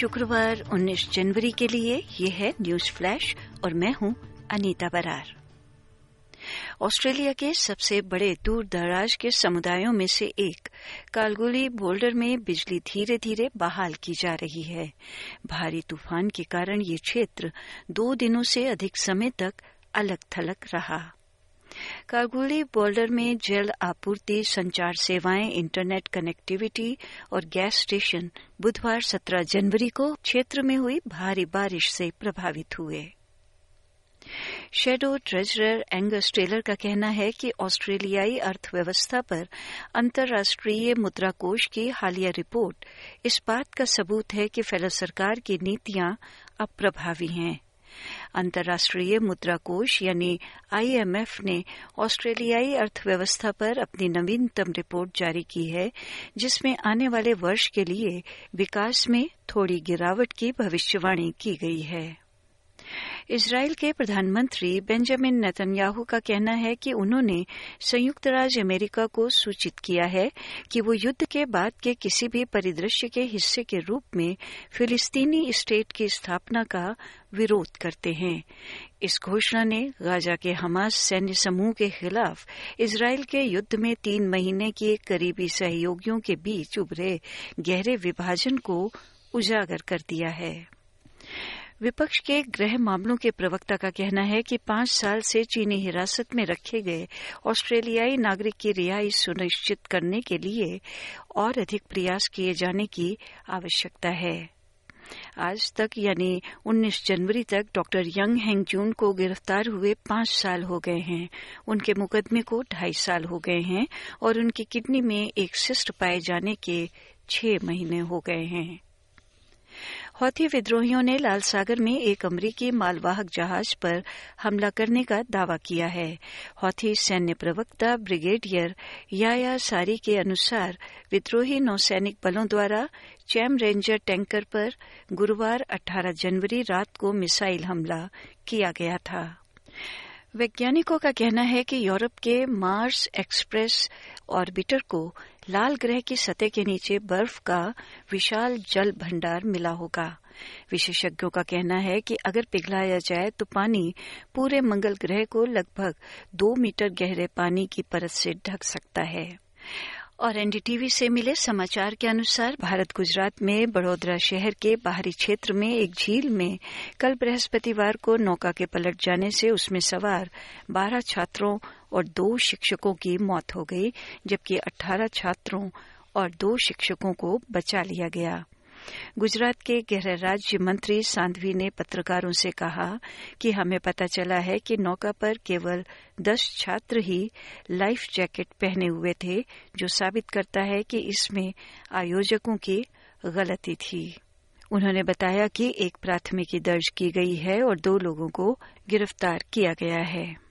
शुक्रवार 19 जनवरी के लिए। ये है न्यूज़ फ्लैश और मैं हूँ अनीता बरार। ऑस्ट्रेलिया के सबसे बड़े दूर दराज के समुदायों में से एक, कालगुली बोल्डर में बिजली धीरे धीरे बहाल की जा रही है। भारी तूफ़ान के कारण ये क्षेत्र दो दिनों से अधिक समय तक अलग थलग रहा। कालगुली बोल्डर में जल आपूर्ति, संचार सेवाएँ, इंटरनेट कनेक्टिविटी और गैस स्टेशन बुधवार 17 जनवरी को क्षेत्र में हुई भारी बारिश से प्रभावित हुए। शेडो ट्रेजरर एंगस टेलर का कहना है कि ऑस्ट्रेलियाई अर्थव्यवस्था पर अंतर्राष्ट्रीय मुद्रा कोष की हालिया रिपोर्ट इस बात का सबूत है कि फेडरल सरकार की नीतियाँ अप्रभावी हैं। अंतर्राष्ट्रीय मुद्रा कोष यानी आईएमएफ ने ऑस्ट्रेलियाई अर्थव्यवस्था पर अपनी नवीनतम रिपोर्ट जारी की है, जिसमें आने वाले वर्ष के लिए विकास में थोड़ी गिरावट की भविष्यवाणी की गई है। इसराइल के प्रधानमंत्री बेंजामिन नेतन्याहू का कहना है कि उन्होंने संयुक्त राज्य अमेरिका को सूचित किया है कि वो युद्ध के बाद के किसी भी परिदृश्य के हिस्से के रूप में फिलिस्तीनी स्टेट की स्थापना का विरोध करते हैं। इस घोषणा ने गाजा के हमास सैन्य समूह के खिलाफ इसराइल के युद्ध में तीन महीने के करीबी सहयोगियों के बीच उभरे गहरे विभाजन को उजागर कर दिया है। विपक्ष के गृह मामलों के प्रवक्ता का कहना है कि पाँच साल से चीनी हिरासत में रखे गए ऑस्ट्रेलियाई नागरिक की रिहाई सुनिश्चित करने के लिए और अधिक प्रयास किए जाने की आवश्यकता है। आज तक यानी 19 जनवरी तक डॉक्टर यंग हैंगजून को गिरफ़्तार हुए पाँच साल हो गए हैं। उनके मुकदमे को ढाई साल हो गए हैं और उनकी किडनी में एक सिस्ट पाए जाने के छह महीने हो गए हैं। हौथी विद्रोहियों ने लाल सागर में एक अमरीकी मालवाहक जहाज़ पर हमला करने का दावा किया है। हौथी सैन्य प्रवक्ता ब्रिगेडियर याया सारी के अनुसार विद्रोही नौसैनिक बलों द्वारा चैम रेंजर टैंकर पर गुरुवार 18 जनवरी रात को मिसाइल हमला किया गया था। वैज्ञानिकों का कहना है कि यूरोप के मार्स एक्सप्रेस ऑर्बिटर को लाल ग्रह की सतह के नीचे बर्फ़ का विशाल जल भंडार मिला होगा। विशेषज्ञों का कहना है कि अगर पिघलाया जाए तो पानी पूरे मंगल ग्रह को लगभग दो मीटर गहरे पानी की परत से ढक सकता है। और एनडीटीवी से मिले समाचार के अनुसार भारत गुजरात में बड़ोदरा शहर के बाहरी क्षेत्र में एक झील में कल बृहस्पतिवार को नौका के पलट जाने से उसमें सवार बारह छात्रों और दो शिक्षकों की मौत हो गई, जबकि अठारह छात्रों और दो शिक्षकों को बचा लिया गया। गुजरात के गृह राज्य मंत्री सांधवी ने पत्रकारों से कहा कि हमें पता चला है कि नौका पर केवल दस छात्र ही लाइफ जैकेट पहने हुए थे, जो साबित करता है कि इसमें आयोजकों की गलती थी। उन्होंने बताया कि एक प्राथमिकी दर्ज की गई है और दो लोगों को गिरफ़्तार किया गया है।